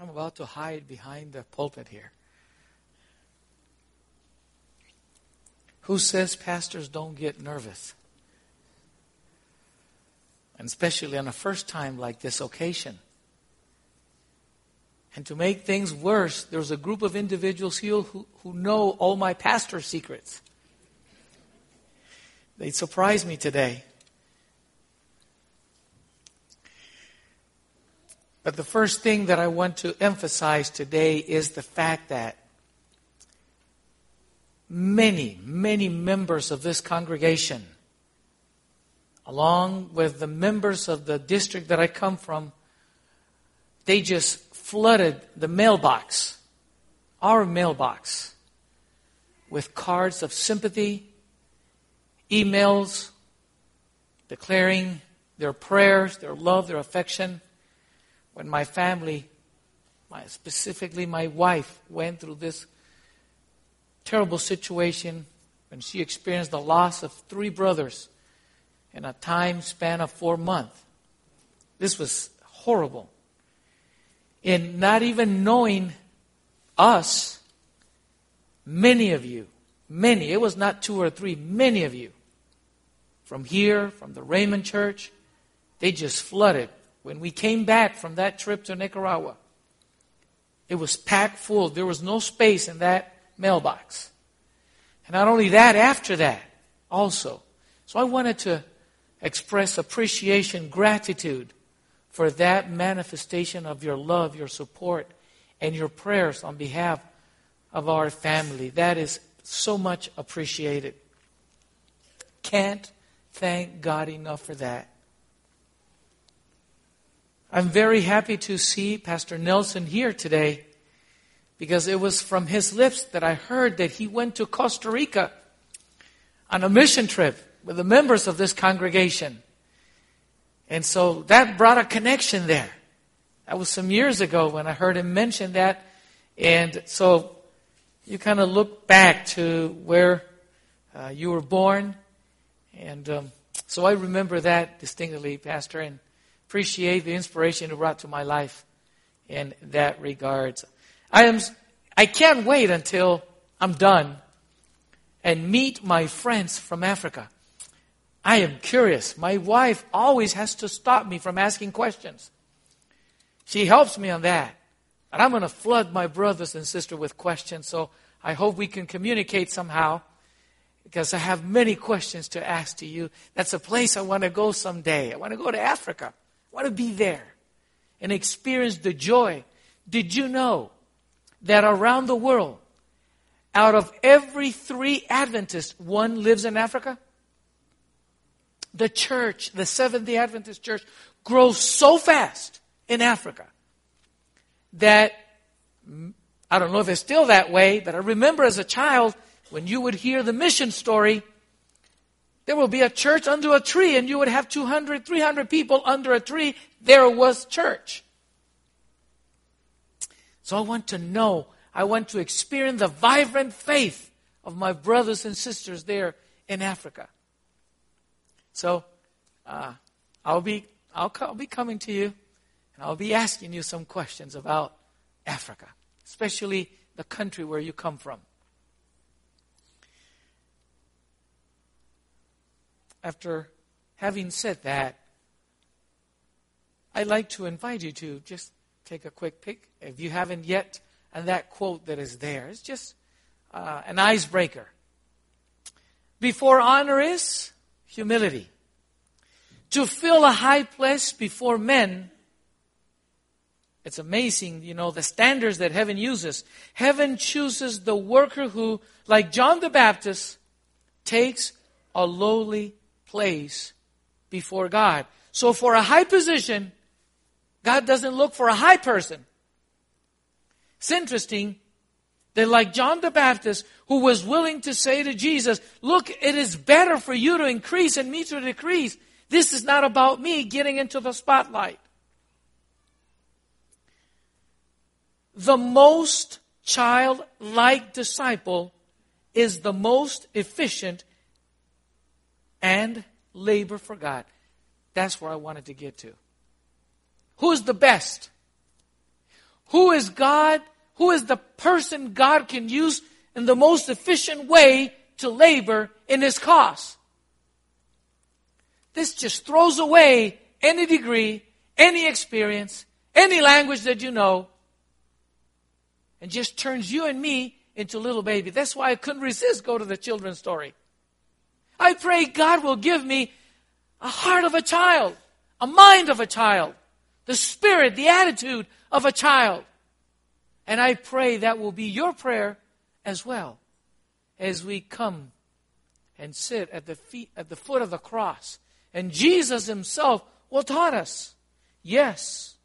I'm about to hide behind the pulpit here. Who says pastors don't get nervous? And especially on a first time like this occasion. And to make things worse, there's a group of individuals here who, who know all my pastor secrets. They surprised me today. But the first thing that I want to emphasize today is the fact that many, many members of this congregation, along with the members of the district that I come from, they just flooded the mailbox, our mailbox, with cards of sympathy, emails declaring their prayers, their love, their affection when my family, my, specifically my wife, went through this terrible situation when she experienced the loss of three brothers in a time span of four months. This was horrible. In not even knowing us, many of you, many, it was not two or three, many of you, from here, from the Raymond Church, they just flooded when we came back from that trip to Nicaragua, it was packed full. There was no space in that mailbox. And not only that, after that, also. So I wanted to express appreciation, gratitude for that manifestation of your love, your support, and your prayers on behalf of our family. That is so much appreciated. Can't thank God enough for that. I'm very happy to see Pastor Nelson here today because it was from his lips that I heard that he went to Costa Rica on a mission trip with the members of this congregation. And so that brought a connection there. That was some years ago when I heard him mention that. And so you kind of look back to where uh, you were born. And um, so I remember that distinctly, Pastor. And appreciate the inspiration it brought to my life in that regard. I am, I can't wait until I'm done and meet my friends from Africa. I am curious. My wife always has to stop me from asking questions. She helps me on that. And I'm going to flood my brothers and sisters with questions, so I hope we can communicate somehow because I have many questions to ask to you. That's a place I want to go someday. I want to go to Africa. Want to be there and experience the joy. Did you know that around the world, out of every three Adventists, one lives in Africa? The church, the Seventh day Adventist church, grows so fast in Africa that I don't know if it's still that way, but I remember as a child when you would hear the mission story there will be a church under a tree, and you would have 200, 300 people under a tree. There was church. So I want to know, I want to experience the vibrant faith of my brothers and sisters there in Africa. So uh, I'll be I'll, I'll be coming to you, and I'll be asking you some questions about Africa, especially the country where you come from. After having said that, I'd like to invite you to just take a quick pick. If you haven't yet, and that quote that is there, it's just uh, an icebreaker. Before honor is humility. To fill a high place before men, it's amazing, you know, the standards that heaven uses. Heaven chooses the worker who, like John the Baptist, takes a lowly place before God. So for a high position, God doesn't look for a high person. It's interesting that like John the Baptist, who was willing to say to Jesus, look, it is better for you to increase and me to decrease. This is not about me getting into the spotlight. The most childlike disciple is the most efficient and labor for God. That's where I wanted to get to. Who's the best? who is God, who is the person God can use in the most efficient way to labor in his cause. This just throws away any degree, any experience, any language that you know, and just turns you and me into little baby. That's why I couldn't resist go to the children's story. I pray God will give me a heart of a child, a mind of a child, the spirit, the attitude of a child. And I pray that will be your prayer as well as we come and sit at the feet at the foot of the cross. And Jesus himself will taught us. Yes.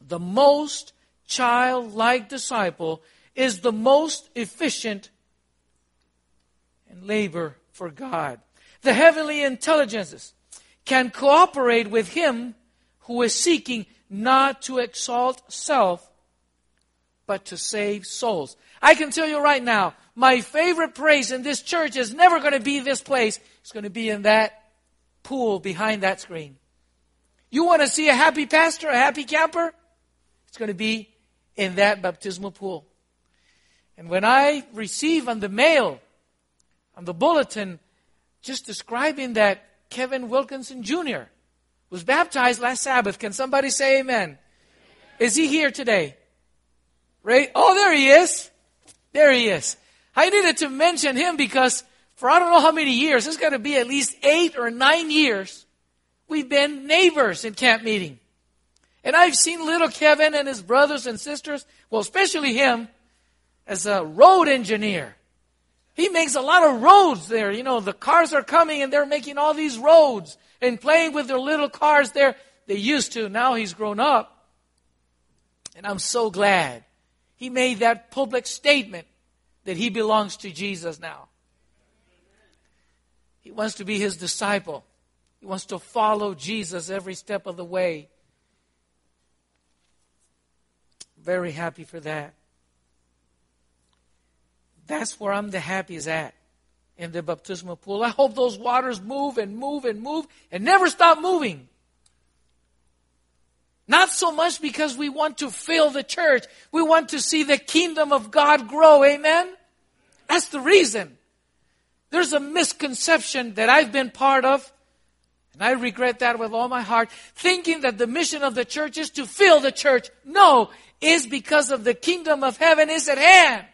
The most childlike disciple is the most efficient in labor for God. The heavenly intelligences can cooperate with him who is seeking not to exalt self, but to save souls. I can tell you right now, my favorite praise in this church is never going to be this place. It's going to be in that pool behind that screen. You want to see a happy pastor, a happy camper? It's going to be in that baptismal pool. And when I receive on the mail, on the bulletin, just describing that Kevin Wilkinson Jr. was baptized last Sabbath, can somebody say amen? Is he here today? Right? Oh, there he is. There he is. I needed to mention him because for I don't know how many years, it's got to be at least eight or nine years, we've been neighbors in camp meeting. And I've seen little Kevin and his brothers and sisters, well, especially him, as a road engineer. He makes a lot of roads there. You know, the cars are coming and they're making all these roads and playing with their little cars there. They used to. Now he's grown up. And I'm so glad he made that public statement that he belongs to Jesus now. He wants to be his disciple. He wants to follow Jesus every step of the way. Very happy for that. That's where I'm the happiest at in the baptismal pool. I hope those waters move and move and move and never stop moving. Not so much because we want to fill the church. We want to see the kingdom of God grow. Amen? That's the reason. There's a misconception that I've been part of, and I regret that with all my heart, thinking that the mission of the church is to fill the church. No, is because of the kingdom of heaven is at hand.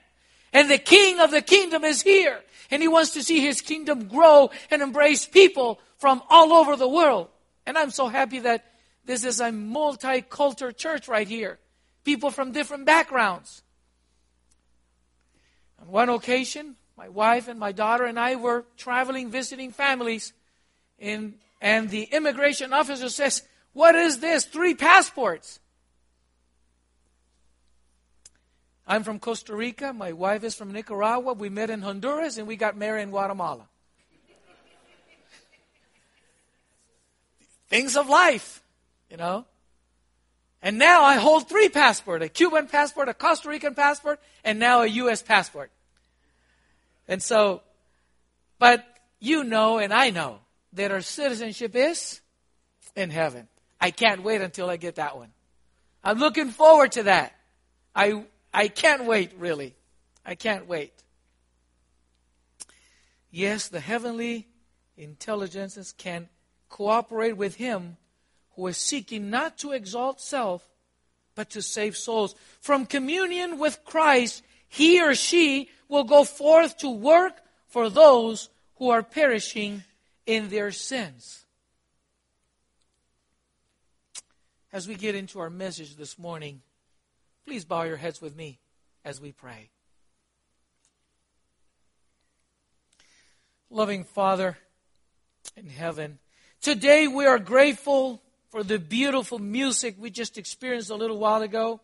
And the king of the kingdom is here. And he wants to see his kingdom grow and embrace people from all over the world. And I'm so happy that this is a multicultural church right here. People from different backgrounds. On one occasion, my wife and my daughter and I were traveling, visiting families, in, and the immigration officer says, What is this? Three passports. I'm from Costa Rica. My wife is from Nicaragua. We met in Honduras and we got married in Guatemala. Things of life you know. And now I hold three passports a Cuban passport, a Costa Rican passport, and now a U.S. passport. And so, but you know and I know that our citizenship is in heaven. I can't wait until I get that one. I'm looking forward to that. I, I can't wait, really. I can't wait. Yes, the heavenly intelligences can cooperate with Him who is seeking not to exalt self, but to save souls. From communion with Christ, he or she will go forth to work for those who are perishing in their sins. As we get into our message this morning, please bow your heads with me as we pray. Loving Father in heaven, today we are grateful for the beautiful music we just experienced a little while ago,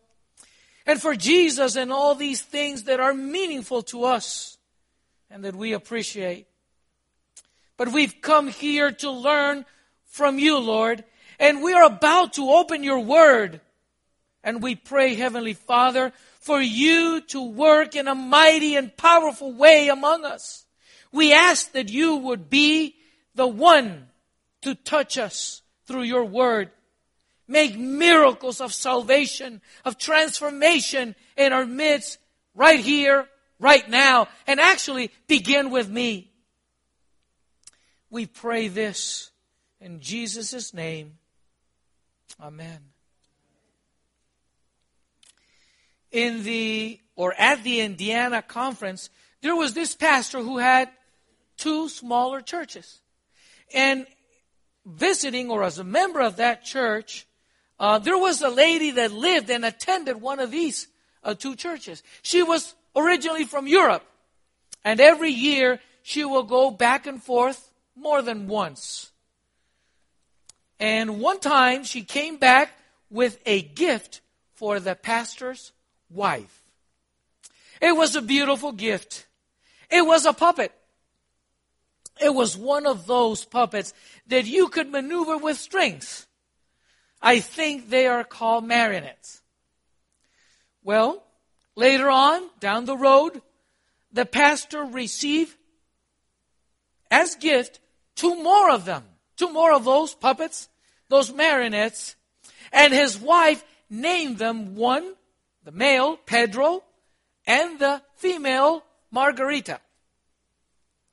and for Jesus and all these things that are meaningful to us and that we appreciate. But we've come here to learn from you, Lord, and we are about to open your word. And we pray, Heavenly Father, for you to work in a mighty and powerful way among us. We ask that you would be the one to touch us through your word. make miracles of salvation, of transformation in our midst, right here, right now, and actually begin with me. We pray this in Jesus' name. Amen. In the, or at the Indiana conference, there was this pastor who had two smaller churches. And visiting or as a member of that church, uh, there was a lady that lived and attended one of these uh, two churches. She was originally from Europe. And every year she will go back and forth more than once. And one time she came back with a gift for the pastor's wife. It was a beautiful gift. It was a puppet. It was one of those puppets that you could maneuver with strings. I think they are called marionettes. Well, later on, down the road, the pastor received as gift two more of them, two more of those puppets, those marionettes, and his wife named them one, the male, Pedro, and the female, Margarita.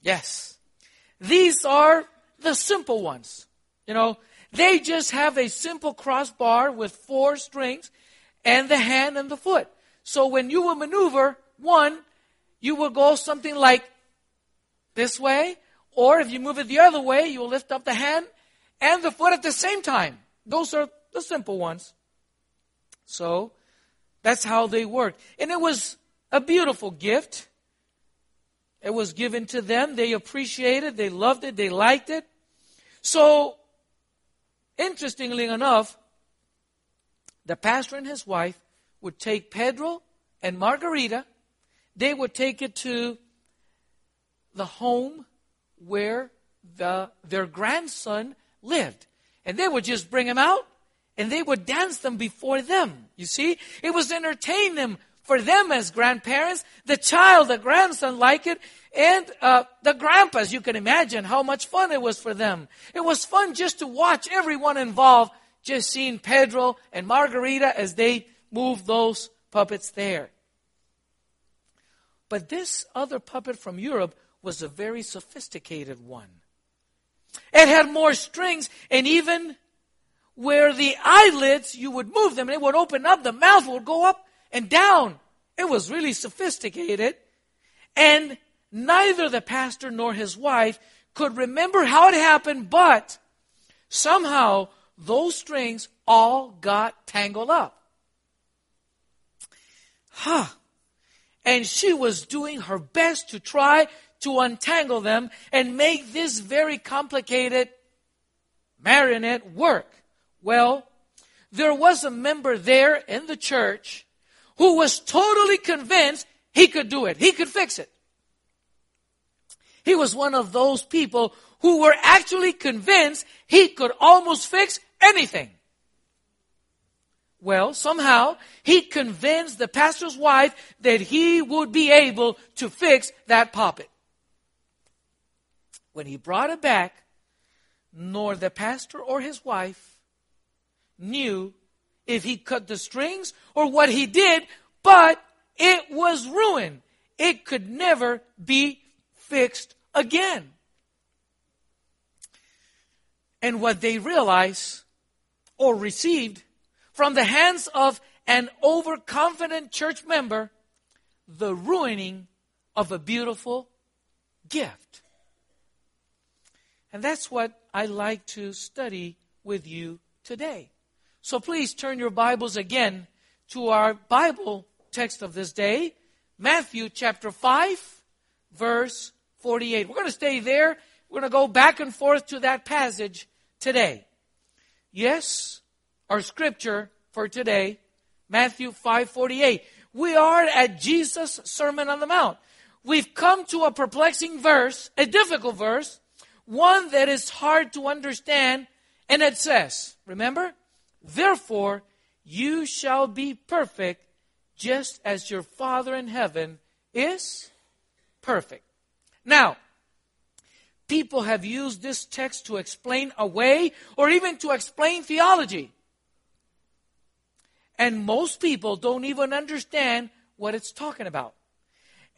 Yes. These are the simple ones. You know, they just have a simple crossbar with four strings and the hand and the foot. So when you will maneuver one, you will go something like this way, or if you move it the other way, you will lift up the hand and the foot at the same time. Those are the simple ones. So that's how they worked. And it was a beautiful gift. It was given to them. They appreciated, they loved it, they liked it. So, interestingly enough, the pastor and his wife would take Pedro and Margarita, they would take it to the home where the, their grandson lived. And they would just bring him out and they would dance them before them. You see? It was to entertain them for them as grandparents, the child, the grandson like it, and uh, the grandpas. You can imagine how much fun it was for them. It was fun just to watch everyone involved, just seeing Pedro and Margarita as they move those puppets there. But this other puppet from Europe was a very sophisticated one. It had more strings, and even where the eyelids, you would move them, and it would open up, the mouth would go up and down. It was really sophisticated. And neither the pastor nor his wife could remember how it happened, but somehow those strings all got tangled up. Huh. And she was doing her best to try to untangle them and make this very complicated marionette work. Well, there was a member there in the church who was totally convinced he could do it. He could fix it. He was one of those people who were actually convinced he could almost fix anything. Well, somehow he convinced the pastor's wife that he would be able to fix that puppet. When he brought it back, nor the pastor or his wife knew if he cut the strings or what he did, but it was ruined. It could never be fixed again. And what they realized or received from the hands of an overconfident church member, the ruining of a beautiful gift. And that's what I like to study with you today. So please turn your Bibles again to our Bible text of this day, Matthew chapter 5, verse 48. We're going to stay there. We're going to go back and forth to that passage today. Yes, our scripture for today, Matthew 5:48. We are at Jesus' Sermon on the Mount. We've come to a perplexing verse, a difficult verse, one that is hard to understand, and it says, remember? Therefore, you shall be perfect just as your Father in heaven is perfect. Now, people have used this text to explain away or even to explain theology. And most people don't even understand what it's talking about.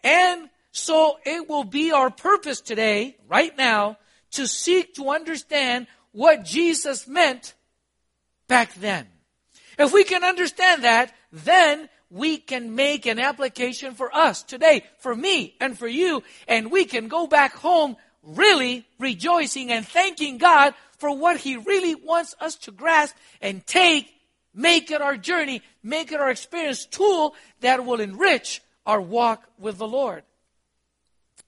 And so it will be our purpose today, right now, to seek to understand what Jesus meant back then. If we can understand that, then we can make an application for us today, for me and for you, and we can go back home really rejoicing and thanking God for what He really wants us to grasp and take, make it our journey, make it our experience tool that will enrich our walk with the Lord.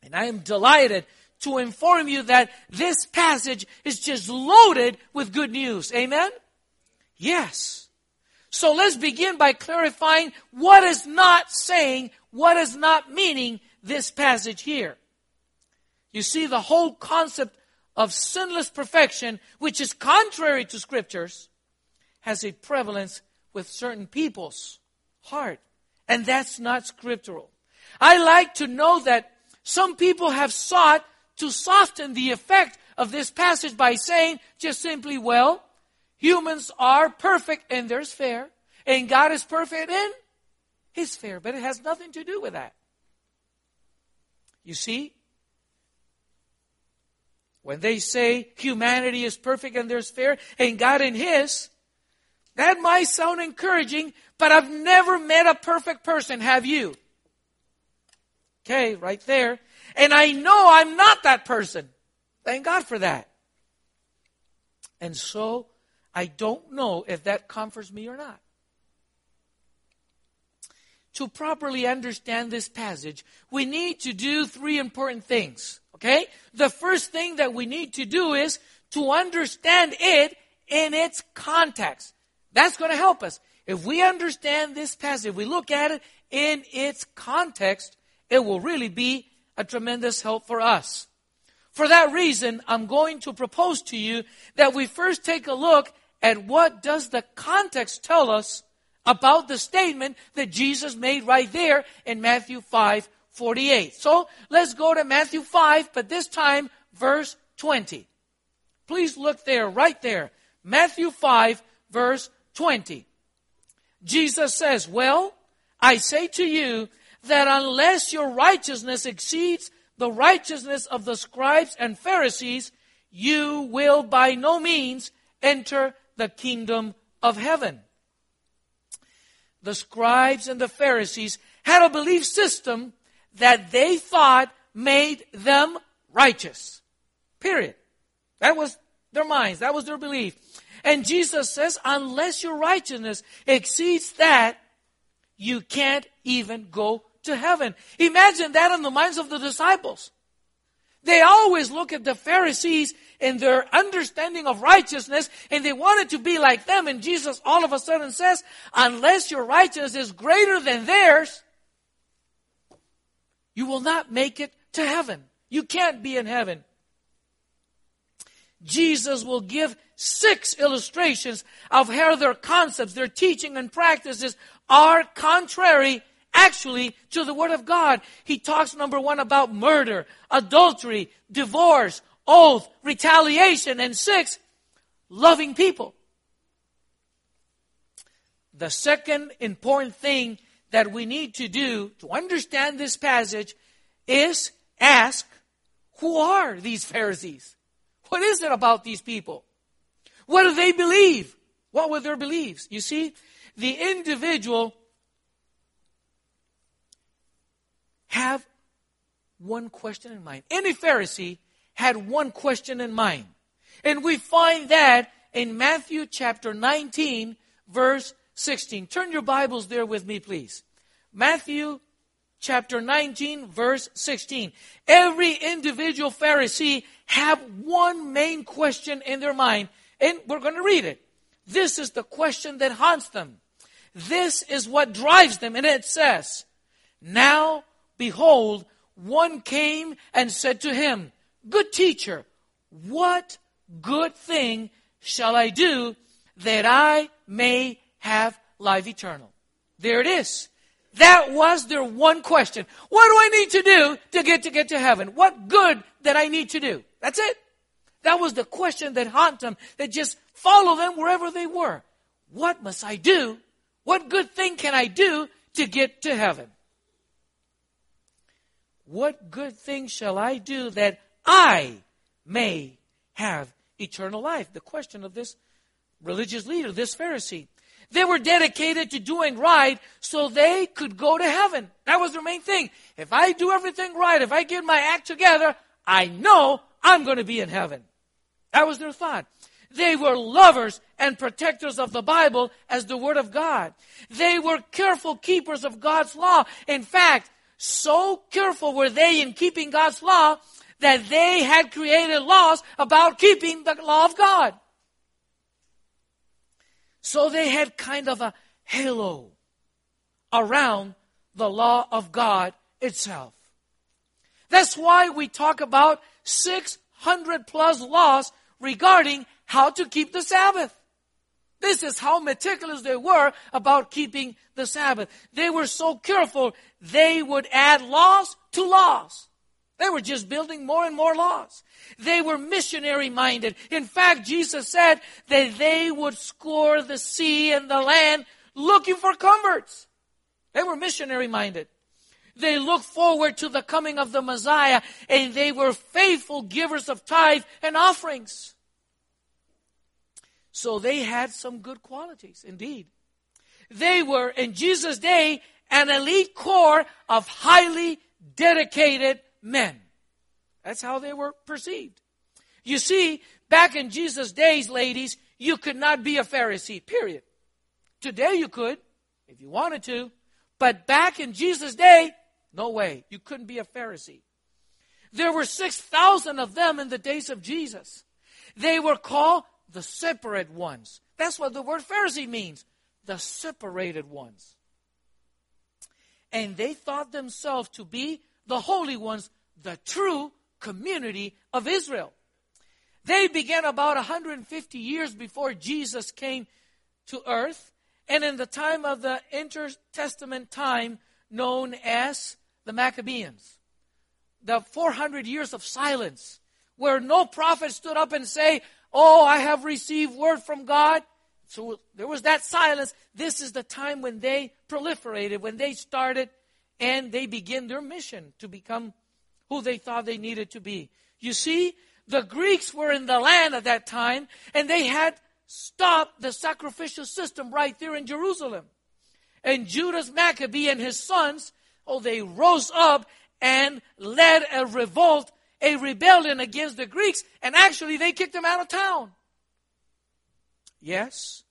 And I am delighted to inform you that this passage is just loaded with good news. Amen? Yes. So let's begin by clarifying what is not saying, what is not meaning this passage here. You see, the whole concept of sinless perfection, which is contrary to scriptures, has a prevalence with certain people's heart. And that's not scriptural. I like to know that some people have sought to soften the effect of this passage by saying just simply, well, humans are perfect in their sphere, and God is perfect in his sphere. But it has nothing to do with that. You see, when they say humanity is perfect in their sphere and God in his, that might sound encouraging, but I've never met a perfect person, have you? Okay, right there. And I know I'm not that person. Thank God for that. And so I don't know if that comforts me or not. To properly understand this passage, we need to do three important things. Okay? The first thing that we need to do is to understand it in its context. That's going to help us. If we understand this passage, if we look at it in its context, it will really be a tremendous help for us. For that reason, I'm going to propose to you that we first take a look at what does the context tell us about the statement that Jesus made right there in Matthew 5, 48. So let's go to Matthew 5, but this time verse 20. Please look there, right there. Matthew 5, verse 20. Jesus says, Well, I say to you that unless your righteousness exceeds the righteousness of the scribes and Pharisees, you will by no means enter the kingdom of heaven. The scribes and the Pharisees had a belief system that they thought made them righteous. Period. That was their minds. That was their belief. And Jesus says, unless your righteousness exceeds that, you can't even go to heaven. Imagine that in the minds of the disciples. They always look at the Pharisees and their understanding of righteousness and they wanted to be like them. And Jesus all of a sudden says, unless your righteousness is greater than theirs, you will not make it to heaven. You can't be in heaven. Jesus will give six illustrations of how their concepts, their teaching and practices are contrary actually to the Word of God. He talks, number one, about murder, adultery, divorce, oath, retaliation, and six, loving people. The second important thing that we need to do to understand this passage is ask, who are these Pharisees? What is it about these people? What do they believe? What were their beliefs? You see, the individual have one question in mind. Any Pharisee had one question in mind. And we find that in Matthew chapter 19, verse 16. Turn your Bibles there with me, please. Matthew chapter 19, verse 16. Every individual Pharisee have one main question in their mind, and we're going to read it. This is the question that haunts them. This is what drives them, and it says, Now behold, one came and said to him, Good teacher, what good thing shall I do that I may have life eternal? There it is. That was their one question. What do I need to do to get to get to heaven? What good that I need to do? That's it. That was the question that haunted them, that just followed them wherever they were. What must I do? What good thing can I do to get to heaven? What good thing shall I do that I may have eternal life? The question of this religious leader, this Pharisee. They were dedicated to doing right so they could go to heaven. That was their main thing. If I do everything right, if I get my act together, I know I'm going to be in heaven. That was their thought. They were lovers and protectors of the Bible as the Word of God. They were careful keepers of God's law. In fact, so careful were they in keeping God's law that they had created laws about keeping the law of God. So they had kind of a halo around the law of God itself. That's why we talk about 600 plus laws regarding how to keep the Sabbath. This is how meticulous they were about keeping the Sabbath. They were so careful, they would add laws to laws. They were just building more and more laws. They were missionary minded. In fact, Jesus said that they would scour the sea and the land looking for converts. They were missionary minded. They looked forward to the coming of the Messiah and they were faithful givers of tithe and offerings. So they had some good qualities indeed. They were in Jesus' day an elite corps of highly dedicated men. That's how they were perceived. You see, back in Jesus' days, ladies, you could not be a Pharisee, period. Today you could, if you wanted to. But back in Jesus' day, no way. You couldn't be a Pharisee. There were 6,000 of them in the days of Jesus. They were called the separate ones. That's what the word Pharisee means. The separated ones. And they thought themselves to be the holy ones, the true community of Israel. They began about 150 years before Jesus came to earth, and in the time of the intertestament time known as the Maccabees. The 400 years of silence, where no prophet stood up and say, Oh, I have received word from God. So there was that silence. This is the time when they proliferated, when they started and they began their mission to become who they thought they needed to be. You see, the Greeks were in the land at that time and they had stopped the sacrificial system right there in Jerusalem. And Judas Maccabee and his sons, oh, they rose up and led a revolt, a rebellion against the Greeks, and actually they kicked them out of town. Yes.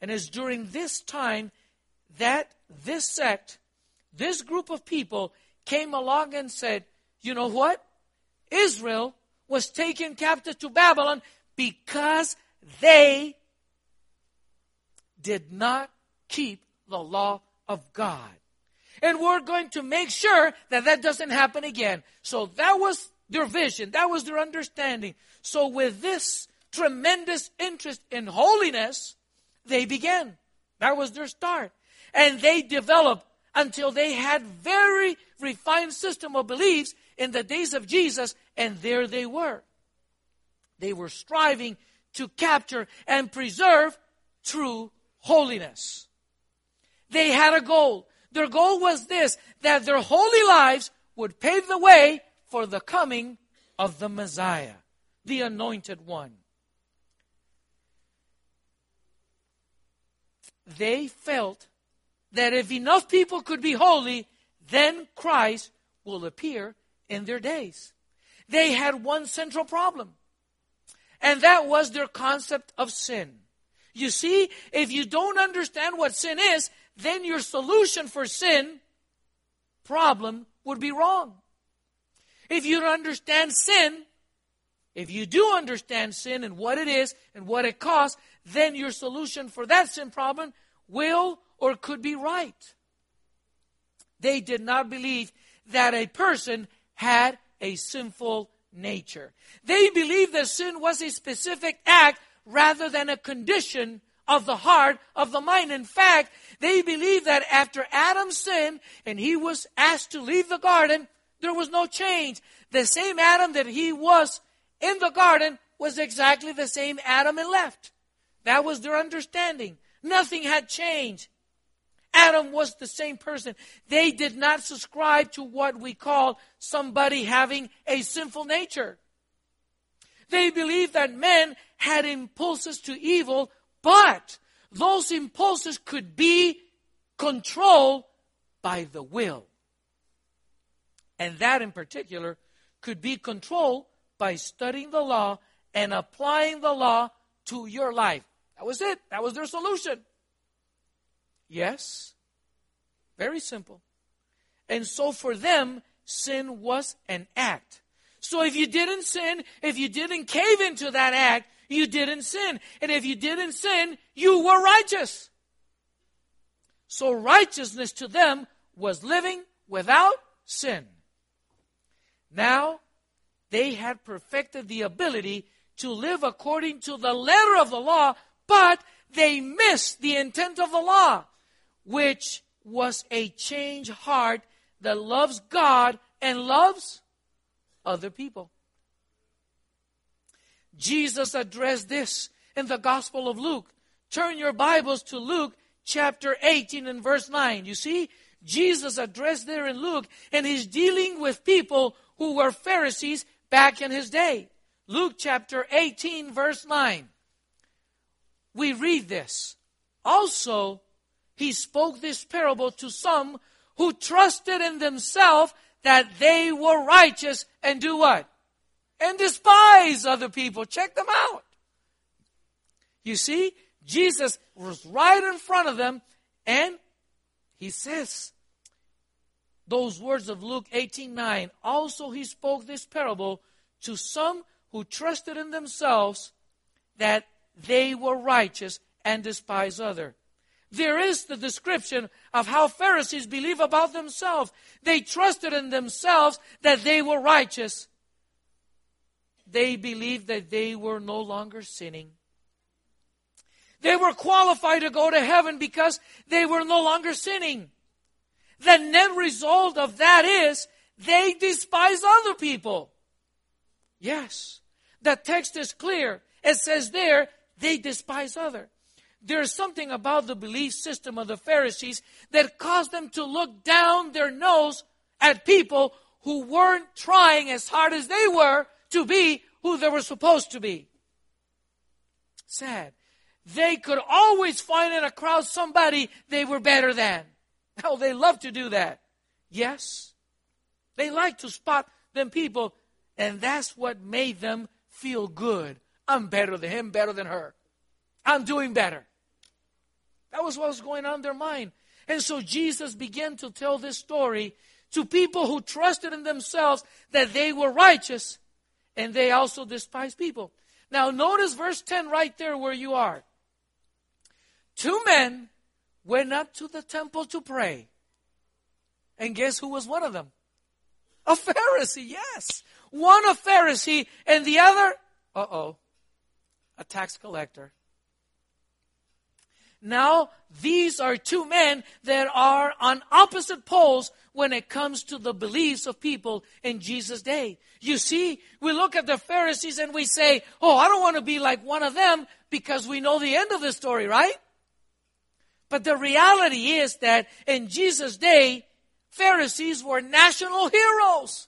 And it's during this time that this sect this group of people came along and said, you know what? Israel was taken captive to Babylon because they did not keep the law of God. And we're going to make sure that that doesn't happen again. So that was their vision. That was their understanding. So with this tremendous interest in holiness, they began. That was their start. And they developed until they had very refined system of beliefs in the days of Jesus, and there they were. They were striving to capture and preserve true holiness. They had a goal. Their goal was this that their holy lives would pave the way for the coming of the Messiah, the anointed one. They felt that if enough people could be holy, then Christ will appear in their days. They had one central problem, and that was their concept of sin. You see, if you don't understand what sin is, then your solution for sin problem would be wrong. If you don't understand sin, if you do understand sin and what it is and what it costs, then your solution for that sin problem will or could be right. They did not believe that a person had a sinful nature. They believed that sin was a specific act rather than a condition of the heart, of the mind. In fact, they believed that after Adam sinned and he was asked to leave the garden, there was no change. The same Adam that he was in the garden was exactly the same Adam and left. That was their understanding. Nothing had changed. Adam was the same person. They did not subscribe to what we call somebody having a sinful nature. They believed that men had impulses to evil, but those impulses could be controlled by the will. And that in particular could be controlled by studying the law and applying the law to your life. That was it. That was their solution. Yes. Very simple. And so for them, sin was an act. So if you didn't sin, if you didn't cave into that act, you didn't sin. And if you didn't sin, you were righteous. So righteousness to them was living without sin. Now, they had perfected the ability to live according to the letter of the law, but they missed the intent of the law, which was a changed heart that loves God and loves other people. Jesus addressed this in the Gospel of Luke. Turn your Bibles to Luke chapter 18 and verse 9. You see, Jesus addressed there in Luke, and he's dealing with people who were Pharisees back in his day. Luke chapter 18, verse 9. We read this. Also, he spoke this parable to some who trusted in themselves that they were righteous and do what? And despise other people. Check them out. You see, Jesus was right in front of them and he says those words of Luke 18 9. Also, he spoke this parable to some who trusted in themselves that they were righteous and despise other. There is the description of how Pharisees believe about themselves. They trusted in themselves that they were righteous. They believed that they were no longer sinning. They were qualified to go to heaven because they were no longer sinning. The net result of that is they despise other people. Yes. The text is clear. It says there, they despise other. There's something about the belief system of the Pharisees that caused them to look down their nose at people who weren't trying as hard as they were to be who they were supposed to be. Sad. They could always find in a crowd somebody they were better than. Oh, they love to do that. Yes. They like to spot them people, and that's what made them feel good. I'm better than him, better than her. I'm doing better. That was what was going on in their mind. And so Jesus began to tell this story to people who trusted in themselves that they were righteous and they also despised people. Now, notice verse 10 right there where you are. Two men went up to the temple to pray. And guess who was one of them? A Pharisee, yes. One a Pharisee and the other, uh oh, a tax collector. Now, these are two men that are on opposite poles when it comes to the beliefs of people in Jesus' day. You see, we look at the Pharisees and we say, oh, I don't want to be like one of them because we know the end of the story, right? But the reality is that in Jesus' day, Pharisees were national heroes.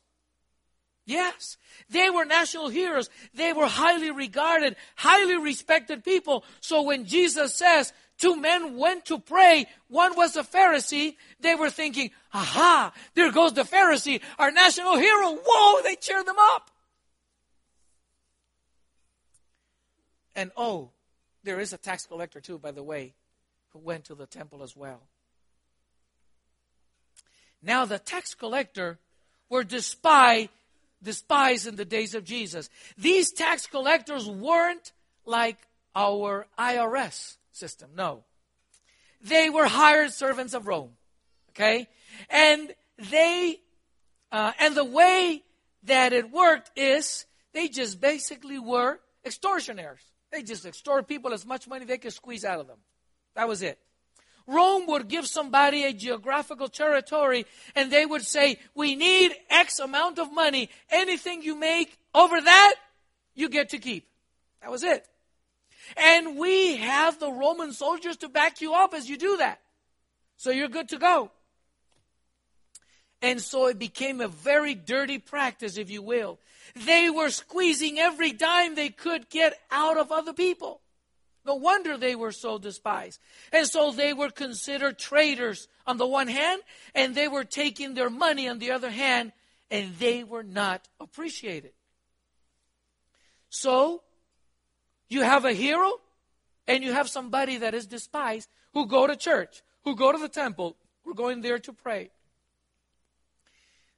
Yes, they were national heroes. They were highly regarded, highly respected people. So when Jesus says, two men went to pray, one was a Pharisee, they were thinking, aha, there goes the Pharisee, our national hero. Whoa, they cheered them up. And oh, there is a tax collector too, by the way, who went to the temple as well. Now the tax collector were despised despised in the days of Jesus. These tax collectors weren't like our IRS system. No. They were hired servants of Rome. Okay? And they, uh, and the way that it worked is they just basically were extortioners. They just extort people as much money they could squeeze out of them. That was it. Rome would give somebody a geographical territory and they would say, we need X amount of money. Anything you make over that, you get to keep. That was it. And we have the Roman soldiers to back you up as you do that. So you're good to go. And so it became a very dirty practice, if you will. They were squeezing every dime they could get out of other people. No wonder they were so despised. And so they were considered traitors on the one hand, and they were taking their money on the other hand, and they were not appreciated. So, you have a hero, and you have somebody that is despised who go to church, who go to the temple, who are going there to pray.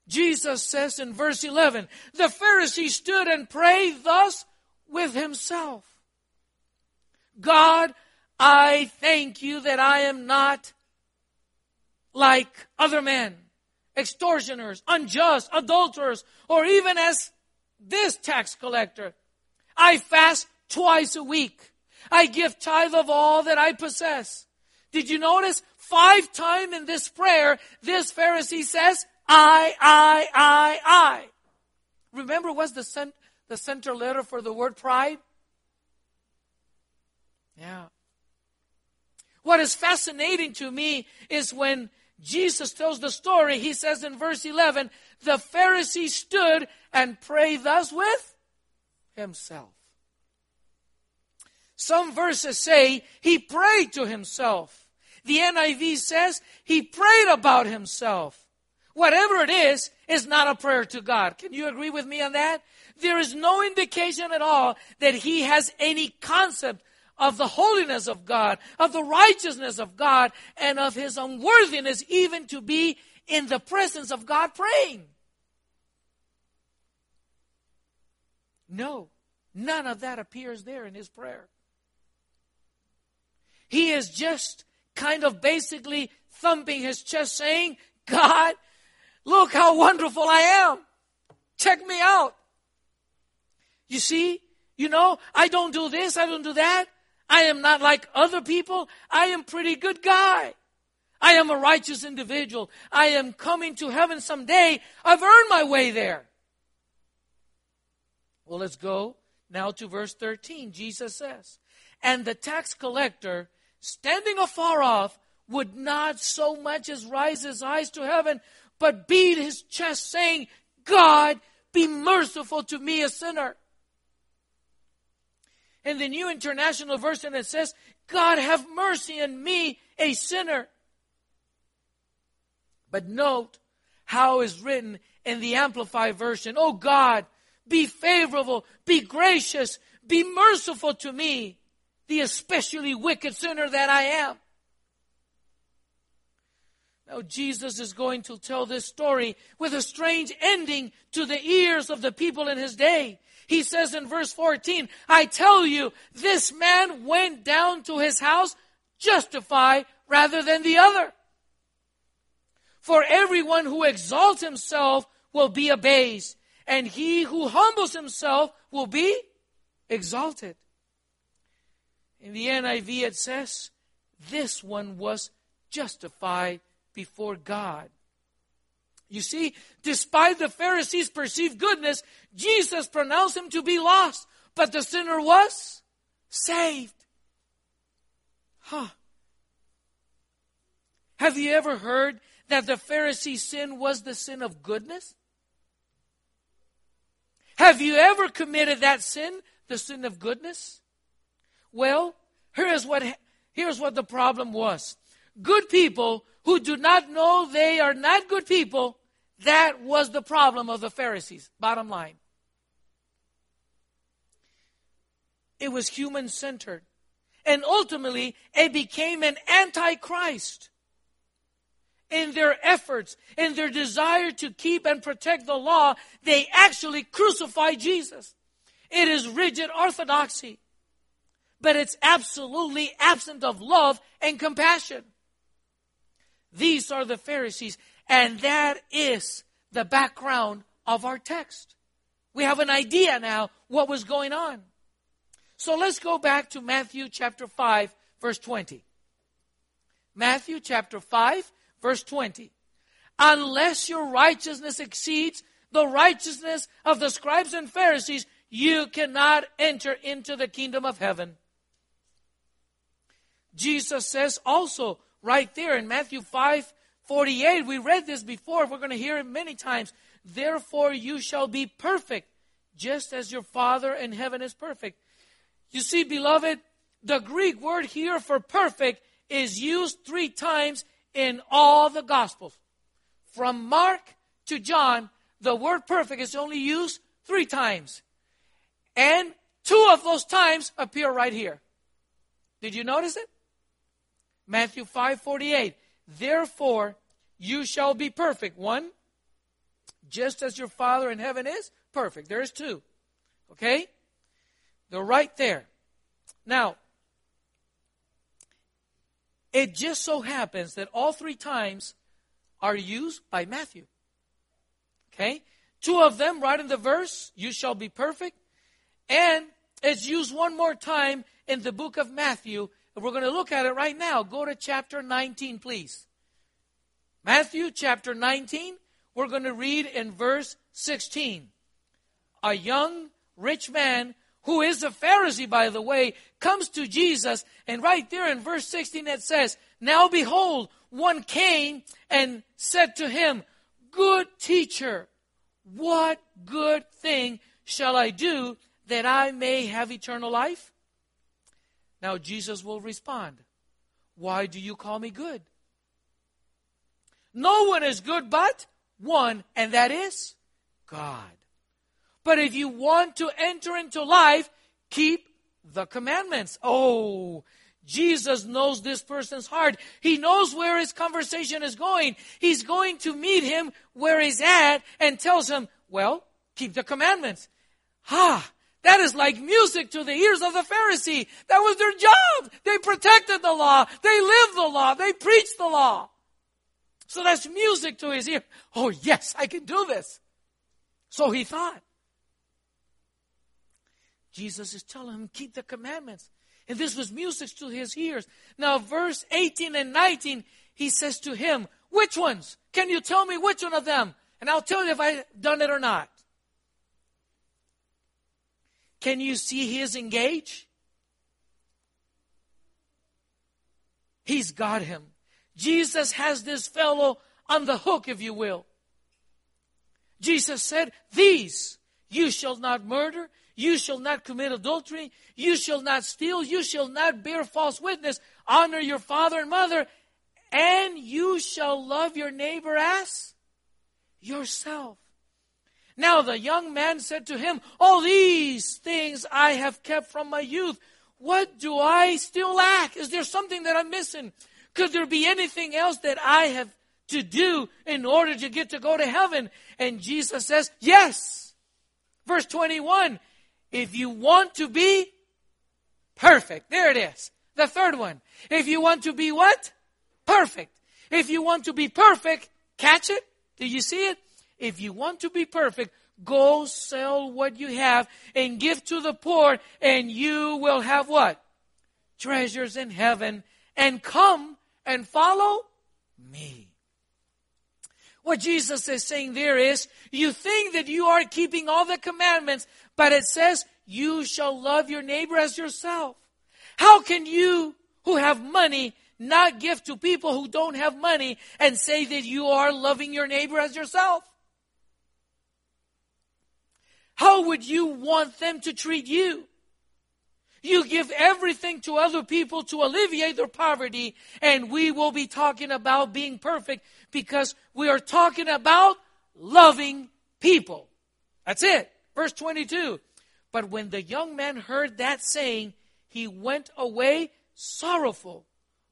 Jesus says in verse 11, the Pharisee stood and prayed thus with himself. God, I thank you that I am not like other men, extortioners, unjust, adulterers, or even as this tax collector. I fast twice a week. I give tithe of all that I possess. Did you notice five times in this prayer, this Pharisee says, I, I, I, I. Remember what's the, cent- the center letter for the word pride? Yeah. What is fascinating to me is when Jesus tells the story, he says in verse 11, the Pharisee stood and prayed thus with himself. Some verses say he prayed to himself. The NIV says he prayed about himself. Whatever it is, is not a prayer to God. Can you agree with me on that? There is no indication at all that he has any concept of the holiness of God, of the righteousness of God, and of his unworthiness even to be in the presence of God praying. No, none of that appears there in his prayer. He is just kind of basically thumping his chest saying, God, Look how wonderful I am. Check me out. You see, you know, I don't do this, I don't do that. I am not like other people. I am pretty good guy. I am a righteous individual. I am coming to heaven someday. I've earned my way there. Well, let's go now to verse 13. Jesus says, And the tax collector, standing afar off, would not so much as raise his eyes to heaven, but beat his chest, saying, God, be merciful to me, a sinner. In the New International Version, it says, God, have mercy on me, a sinner. But note how is written in the Amplified Version, Oh God, be favorable, be gracious, be merciful to me, the especially wicked sinner that I am. Now, Jesus is going to tell this story with a strange ending to the ears of the people in his day. He says in verse 14, I tell you, this man went down to his house justified rather than the other. For everyone who exalts himself will be abased, and he who humbles himself will be exalted. In the NIV it says, this one was justified before God. You see, despite the Pharisees' perceived goodness, Jesus pronounced him to be lost, but the sinner was saved. Huh. Have you ever heard that the Pharisee sin was the sin of goodness? Have you ever committed that sin, the sin of goodness? Well, here's what, here's what the problem was. Good people who do not know they are not good people, that was the problem of the Pharisees. Bottom line. It was human centered. And ultimately, it became an antichrist. In their efforts, in their desire to keep and protect the law, they actually crucified Jesus. It is rigid orthodoxy, but it's absolutely absent of love and compassion. These are the Pharisees. And that is the background of our text. We have an idea now what was going on. So let's go back to Matthew chapter 5, verse 20. Matthew chapter 5, verse 20. Unless your righteousness exceeds the righteousness of the scribes and Pharisees, you cannot enter into the kingdom of heaven. Jesus says also, right there in Matthew 5 48. We read this before. We're going to hear it many times. Therefore, you shall be perfect, just as your Father in heaven is perfect. You see, beloved, the Greek word here for perfect is used three times in all the Gospels. From Mark to John, the word perfect is only used three times. And two of those times appear right here. Did you notice it? Matthew 5 48. Therefore, you shall be perfect. One, just as your Father in heaven is perfect. There's two. Okay? They're right there. Now, it just so happens that all three times are used by Matthew. Okay? Two of them right in the verse, you shall be perfect. And it's used one more time in the book of Matthew. We're going to look at it right now. Go to chapter 19, please. Matthew chapter 19, we're going to read in verse 16. A young rich man who is a Pharisee, by the way, comes to Jesus, and right there in verse 16 it says, Now behold, one came and said to him, Good teacher, what good thing shall I do that I may have eternal life? Now Jesus will respond, Why do you call me good? No one is good but one, and that is God. But if you want to enter into life, keep the commandments. Oh, Jesus knows this person's heart. He knows where his conversation is going. He's going to meet him where he's at and tells him, well, keep the commandments. Ha! That is like music to the ears of the Pharisee. That was their job. They protected the law. They lived the law. They preached the law. So that's music to his ear. Oh, yes, I can do this. So he thought. Jesus is telling him, keep the commandments. And this was music to his ears. Now, verse 18 and 19, he says to him, Which ones? Can you tell me which one of them? And I'll tell you if I've done it or not. Can you see he is engaged? He's got him. Jesus has this fellow on the hook, if you will. Jesus said, These you shall not murder, you shall not commit adultery, you shall not steal, you shall not bear false witness, honor your father and mother, and you shall love your neighbor as yourself. Now the young man said to him, All these things I have kept from my youth. What do I still lack? Is there something that I'm missing? Could there be anything else that I have to do in order to get to go to heaven? And Jesus says, Yes. Verse 21 If you want to be perfect, there it is. The third one. If you want to be what? Perfect. If you want to be perfect, catch it. Do you see it? If you want to be perfect, go sell what you have and give to the poor, and you will have what? Treasures in heaven. And come and follow me. What Jesus is saying there is, you think that you are keeping all the commandments, but it says, you shall love your neighbor as yourself. How can you, who have money, not give to people who don't have money and say that you are loving your neighbor as yourself? How would you want them to treat you? You give everything to other people to alleviate their poverty, and we will be talking about being perfect because we are talking about loving people. That's it. Verse 22. But when the young man heard that saying, he went away sorrowful,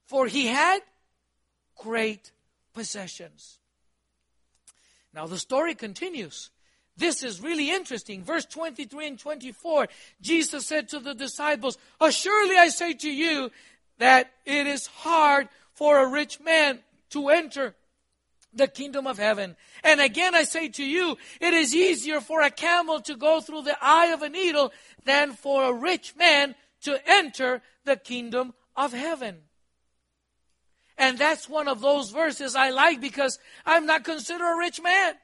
for he had great possessions. Now the story continues. This is really interesting. Verse 23 and 24, Jesus said to the disciples, Assuredly I say to you that it is hard for a rich man to enter the kingdom of heaven. And again I say to you, it is easier for a camel to go through the eye of a needle than for a rich man to enter the kingdom of heaven. And that's one of those verses I like because I'm not considered a rich man.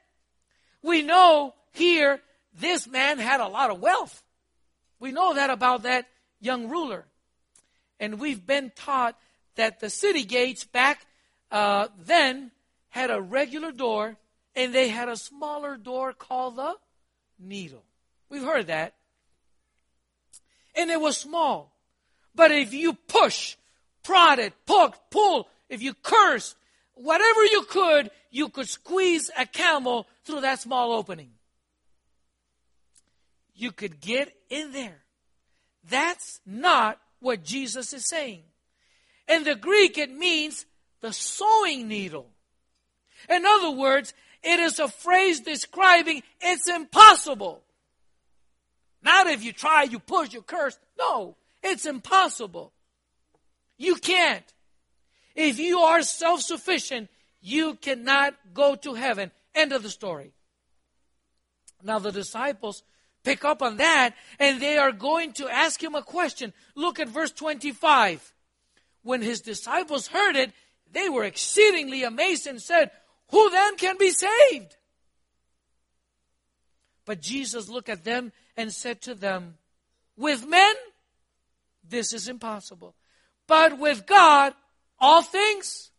We know here, this man had a lot of wealth. We know that about that young ruler. And we've been taught that the city gates back uh, then had a regular door, and they had a smaller door called the needle. We've heard that. And it was small. But if you push, prod it, poke, pull, if you curse, whatever you could, you could squeeze a camel through that small opening. You could get in there. That's not what Jesus is saying. In the Greek, it means the sewing needle. In other words, it is a phrase describing it's impossible. Not if you try, you push, you curse. No, it's impossible. You can't. If you are self sufficient, you cannot go to heaven. End of the story. Now, the disciples pick up on that and they are going to ask him a question. Look at verse 25. When his disciples heard it, they were exceedingly amazed and said, Who then can be saved? But Jesus looked at them and said to them, With men, this is impossible. But with God, all things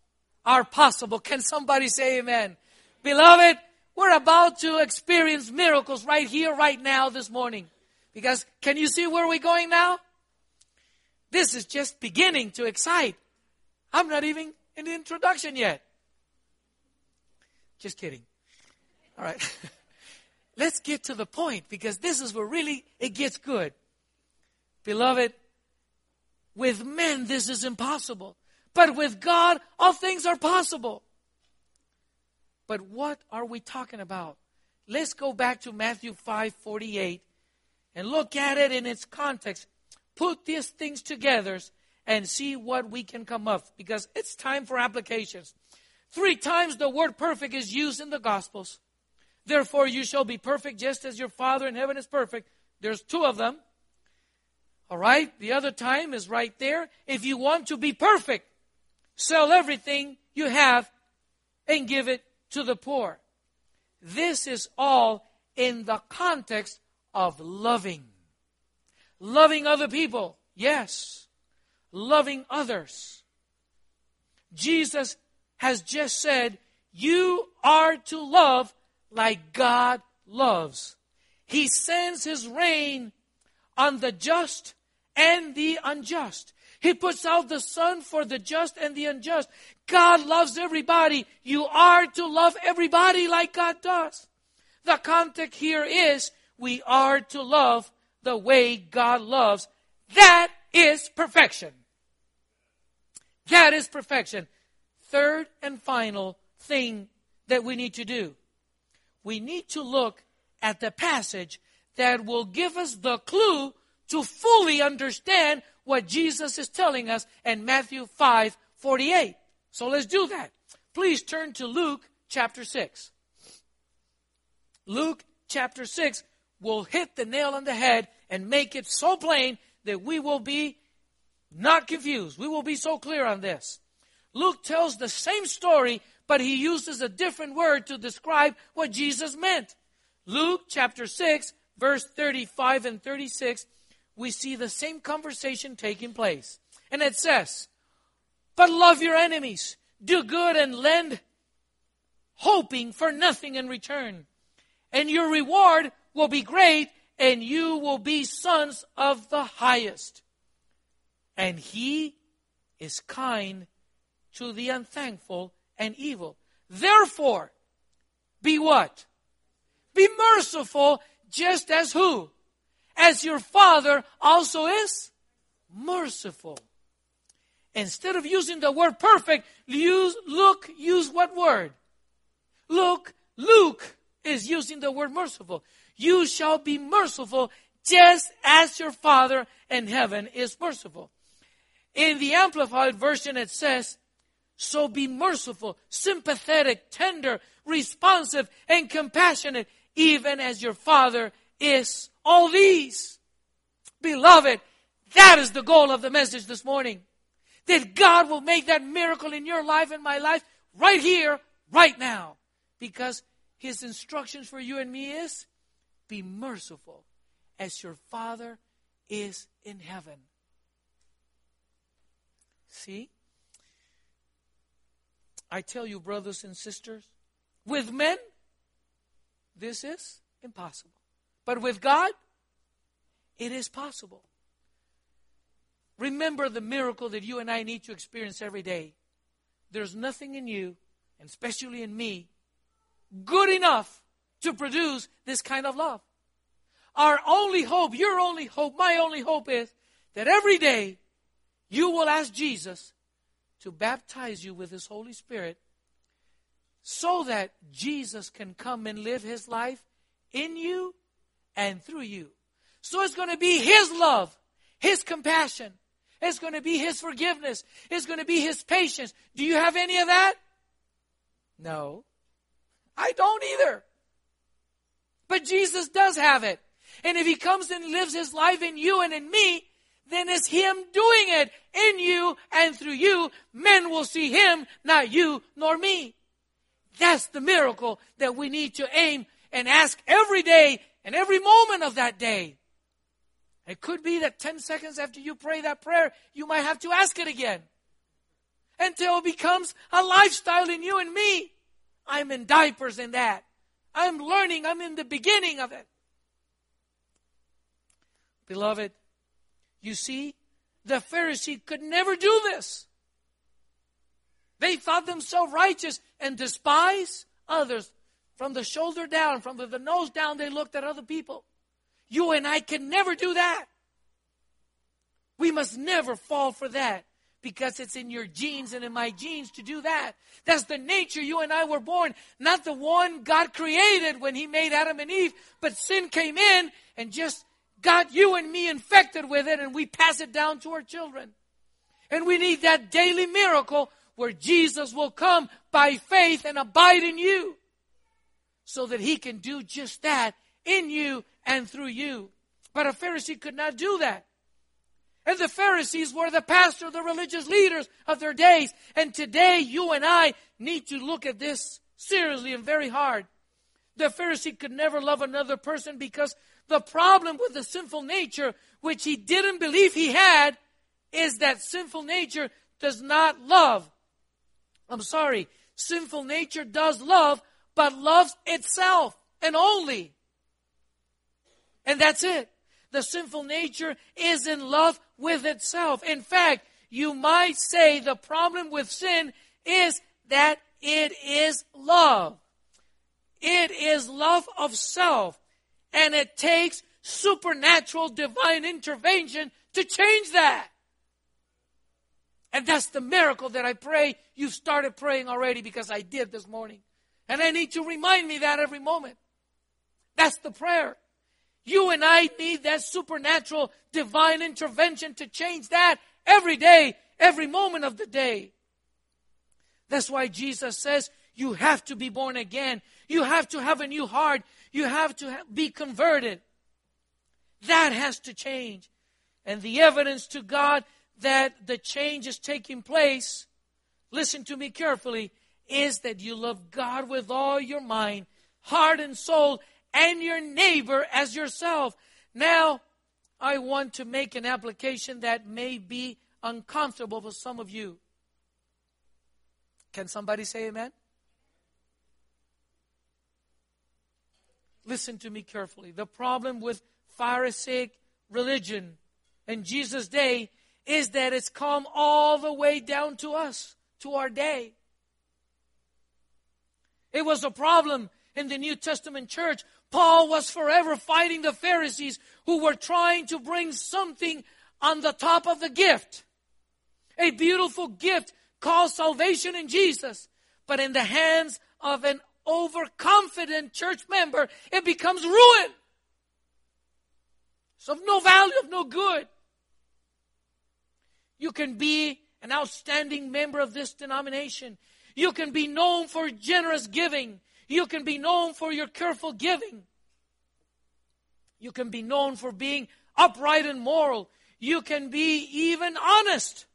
are possible. Can somebody say amen? Beloved, we're about to experience miracles right here, right now, this morning. Because can you see where we're going now? This is just beginning to excite. I'm not even in the introduction yet. Just kidding. All right. Let's get to the point because this is where really it gets good. Beloved, with men this is impossible. But with God, all things are possible. But what are we talking about? Let's go back to Matthew 5 48 and look at it in its context. Put these things together and see what we can come up because it's time for applications. Three times the word perfect is used in the Gospels. Therefore, you shall be perfect just as your Father in heaven is perfect. There's two of them. All right? The other time is right there. If you want to be perfect, sell everything you have and give it to the poor. This is all in the context of loving. Loving other people, yes. Loving others. Jesus has just said, You are to love like God loves. He sends His rain on the just and the unjust. He puts out the sun for the just and the unjust. God loves everybody. You are to love everybody like God does. The context here is we are to love the way God loves. That is perfection. That is perfection. Third and final thing that we need to do. We need to look at the passage that will give us the clue to fully understand what Jesus is telling us in Matthew 5 48. So let's do that. Please turn to Luke chapter 6. Luke chapter 6 will hit the nail on the head and make it so plain that we will be not confused. We will be so clear on this. Luke tells the same story, but he uses a different word to describe what Jesus meant. Luke chapter 6, verse 35 and 36 we see the same conversation taking place. And it says, But love your enemies, do good and lend, hoping for nothing in return. And your reward will be great, and you will be sons of the highest. And he is kind to the unthankful and evil. Therefore, be what? Be merciful, just as who? As your Father also is merciful. Instead of using the word perfect, use, look, use what word? Look, Luke is using the word merciful. You shall be merciful just as your Father in heaven is merciful. In the Amplified Version, it says, So be merciful, sympathetic, tender, responsive, and compassionate, even as your Father is all these. Beloved, that is the goal of the message this morning. That God will make that miracle in your life and my life right here, right now. Because His instructions for you and me is be merciful as your Father is in heaven. See? I tell you, brothers and sisters, with men, this is impossible. But with God, it is possible. Remember the miracle that you and I need to experience every day. There's nothing in you, and especially in me, good enough to produce this kind of love. Our only hope, your only hope, my only hope is that every day you will ask Jesus to baptize you with His Holy Spirit so that Jesus can come and live His life in you and through you. So it's going to be His love, His compassion, it's going to be His forgiveness. It's going to be His patience. Do you have any of that? No. I don't either. But Jesus does have it. And if He comes and lives His life in you and in me, then it's Him doing it in you and through you. Men will see Him, not you nor me. That's the miracle that we need to aim and ask every day and every moment of that day. It could be that 10 seconds after you pray that prayer, you might have to ask it again. Until it becomes a lifestyle in you and me. I'm in diapers in that. I'm learning. I'm in the beginning of it. Beloved, you see, the Pharisee could never do this. They thought themselves righteous and despise others. From the shoulder down, from the, nose down, they looked at other people. You and I can never do that. We must never fall for that because it's in your genes and in my genes to do that. That's the nature you and I were born, not the one God created when He made Adam and Eve, but sin came in and just got you and me infected with it and we pass it down to our children. And we need that daily miracle where Jesus will come by faith and abide in you so that He can do just that in you and through you. But a Pharisee could not do that. And the Pharisees were the pastor, the religious leaders of their days. And today you and I need to look at this seriously and very hard. The Pharisee could never love another person because the problem with the sinful nature, which he didn't believe he had, is that sinful nature does not love. I'm sorry. Sinful nature does love, but loves itself and only. And that's it. The sinful nature is in love with itself. In fact, you might say the problem with sin is that it is love. It is love of self. And it takes supernatural divine intervention to change that. And that's the miracle that I pray you started praying already because I did this morning. And I need to remind me that every moment. That's the prayer. You and I need that supernatural divine intervention to change that every day, every moment of the day. That's why Jesus says you have to be born again. You have to have a new heart. You have to be converted. That has to change. And the evidence to God that the change is taking place, listen to me carefully, is that you love God with all your mind, heart, and soul, and your neighbor as yourself. Now, I want to make an application that may be uncomfortable for some of you. Can somebody say amen? Listen to me carefully. The problem with Pharisaic religion in Jesus' day is that it's come all the way down to us, to our day. It was a problem in the New Testament church Paul was forever fighting the Pharisees who were trying to bring something on the top of the gift. A beautiful gift called salvation in Jesus. But in the hands of an overconfident church member, it becomes ruin. It's of no value, of no good. You can be an outstanding member of this denomination. You can be known for generous giving. You can be known for your careful giving. You can be known for being upright and moral. You can be even honest.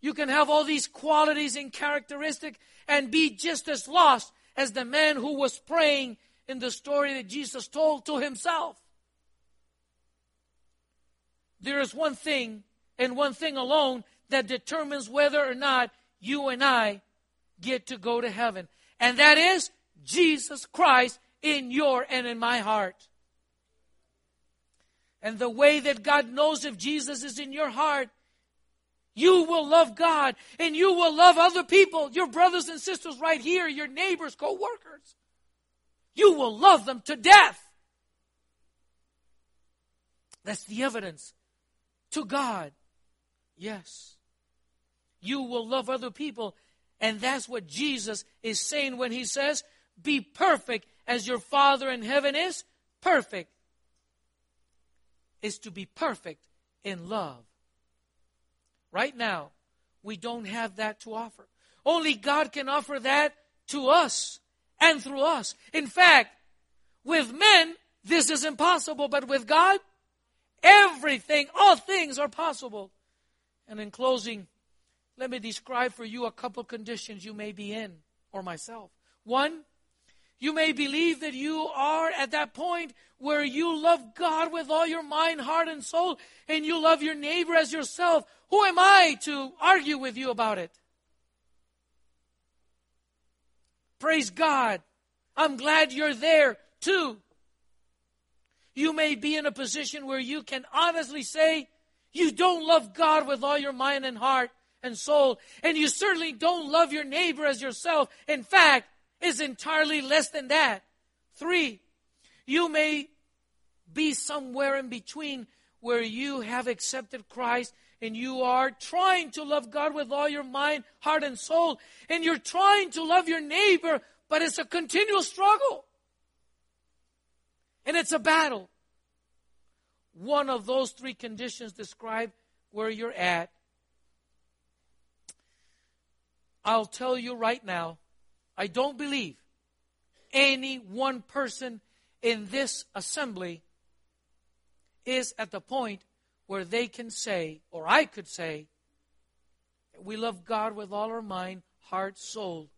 You can have all these qualities and characteristics and be just as lost as the man who was praying in the story that Jesus told to himself. There is one thing and one thing alone that determines whether or not you and I get to go to heaven. And that is Jesus Christ in your and in my heart. And the way that God knows if Jesus is in your heart, you will love God and you will love other people, your brothers and sisters right here, your neighbors, co workers. You will love them to death. That's the evidence to God. Yes. You will love other people. And that's what Jesus is saying when he says, Be perfect as your Father in heaven is perfect. Is to be perfect in love. Right now, we don't have that to offer. Only God can offer that to us and through us. In fact, with men, this is impossible, but with God, everything, all things are possible. And in closing, let me describe for you a couple conditions you may be in, or myself. One, you may believe that you are at that point where you love God with all your mind, heart, and soul, and you love your neighbor as yourself. Who am I to argue with you about it? Praise God. I'm glad you're there too. You may be in a position where you can honestly say you don't love God with all your mind and heart and soul, and you certainly don't love your neighbor as yourself. In fact, is entirely less than that. Three, you may be somewhere in between where you have accepted Christ and you are trying to love God with all your mind, heart, and soul, and you're trying to love your neighbor, but it's a continual struggle. And it's a battle. One of those three conditions describe where you're at. I'll tell you right now, I don't believe any one person in this assembly is at the point where they can say, or I could say, we love God with all our mind, heart, soul,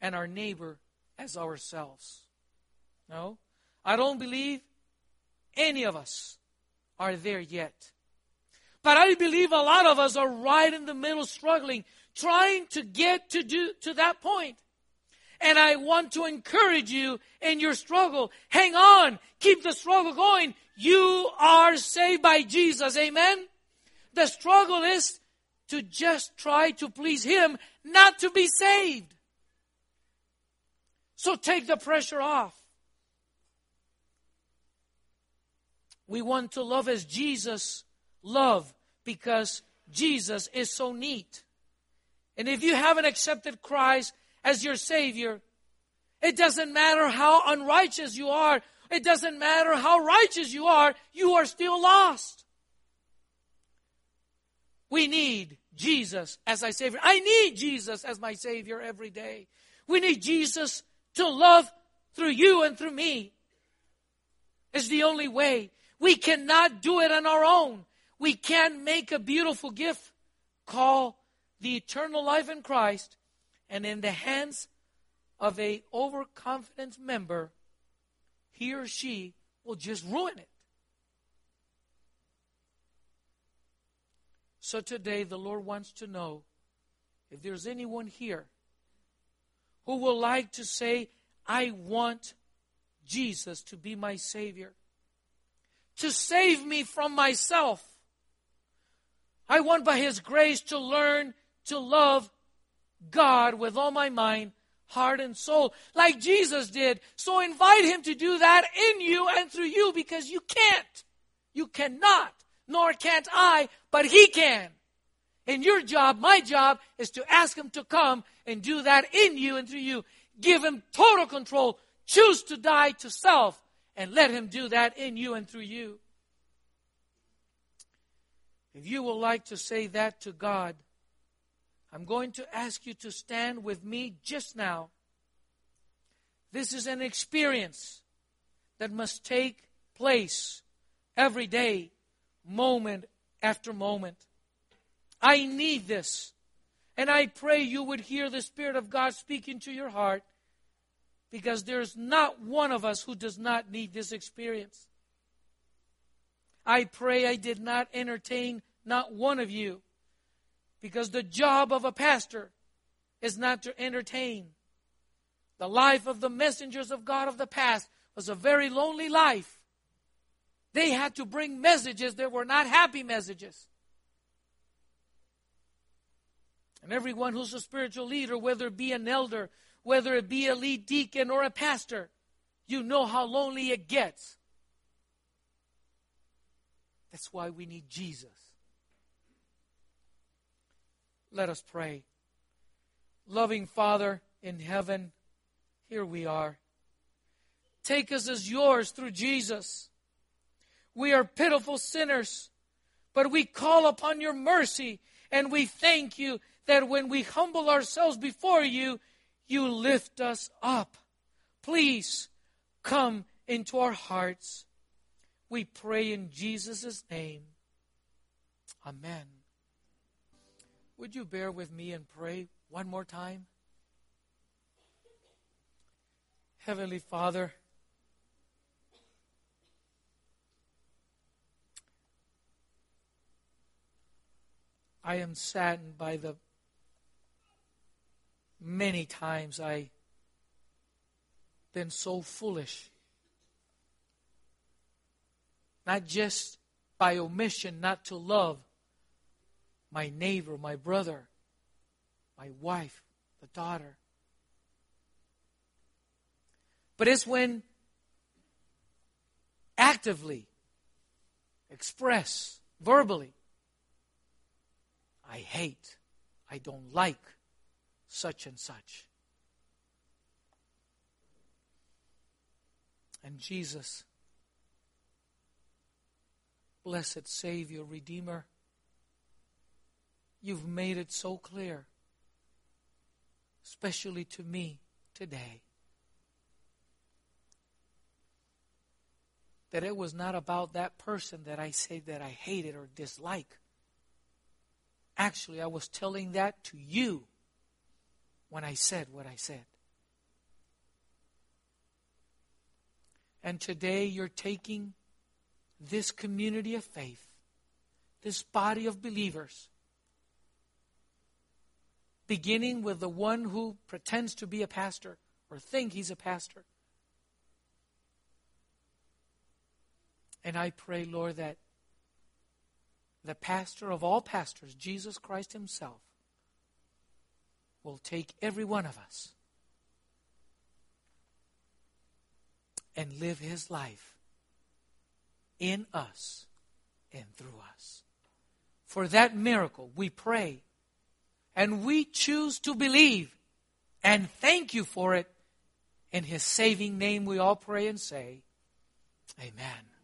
and our neighbor as ourselves. No, I don't believe any of us are there yet. But I believe a lot of us are right in the middle struggling, trying to get to do to that point. And I want to encourage you in your struggle. Hang on. Keep the struggle going. You are saved by Jesus. Amen. The struggle is to just try to please Him, not to be saved. So take the pressure off. We want to love as Jesus loved because Jesus is so neat. And if you haven't accepted Christ as your Savior, it doesn't matter how unrighteous you are, it doesn't matter how righteous you are, you are still lost. We need Jesus as our Savior. I need Jesus as my Savior every day. We need Jesus to love through you and through me. Is the only way. We cannot do it on our own. We can't make a beautiful gift call the eternal life in Christ and in the hands of a overconfident member, he or she will just ruin it. So today the Lord wants to know if there's anyone here who will like to say, I want Jesus to be my Savior, to save me from myself. I want by His grace to learn to love God with all my mind, heart, and soul, like Jesus did. So invite Him to do that in you and through you because you can't. You cannot, nor can't I, but He can. And your job, my job, is to ask Him to come and do that in you and through you. Give Him total control. Choose to die to self and let Him do that in you and through you. If you would like to say that to God, I'm going to ask you to stand with me just now. This is an experience that must take place every day, moment after moment. I need this. And I pray you would hear the Spirit of God speaking to your heart because there's not one of us who does not need this experience. I pray I did not entertain not one of you because the job of a pastor is not to entertain. The life of the messengers of God of the past was a very lonely life. They had to bring messages that were not happy messages. And everyone who's a spiritual leader, whether it be an elder, whether it be a lead deacon or a pastor, you know how lonely it gets. That's why we need Jesus. Let us pray. Loving Father in heaven, here we are. Take us as yours through Jesus. We are pitiful sinners, but we call upon your mercy and we thank you that when we humble ourselves before you, you lift us up. Please come into our hearts. We pray in Jesus' name. Amen. Would you bear with me and pray one more time? Heavenly Father, I am saddened by the many times I been so foolish. Not just by omission not to love my neighbor, my brother, my wife, the daughter. But it's when actively express verbally, I hate, I don't like, such and such. And Jesus, blessed Savior, Redeemer, you've made it so clear, especially to me today, that it was not about that person that I say that I hated or dislike. Actually, I was telling that to you when I said what I said. And today you're taking this community of faith, this body of believers, beginning with the one who pretends to be a pastor or think he's a pastor. And I pray, Lord, that the pastor of all pastors, Jesus Christ Himself, will take every one of us and live his life in us and through us. For that miracle, we pray and we choose to believe and thank you for it. In his saving name, we all pray and say, Amen.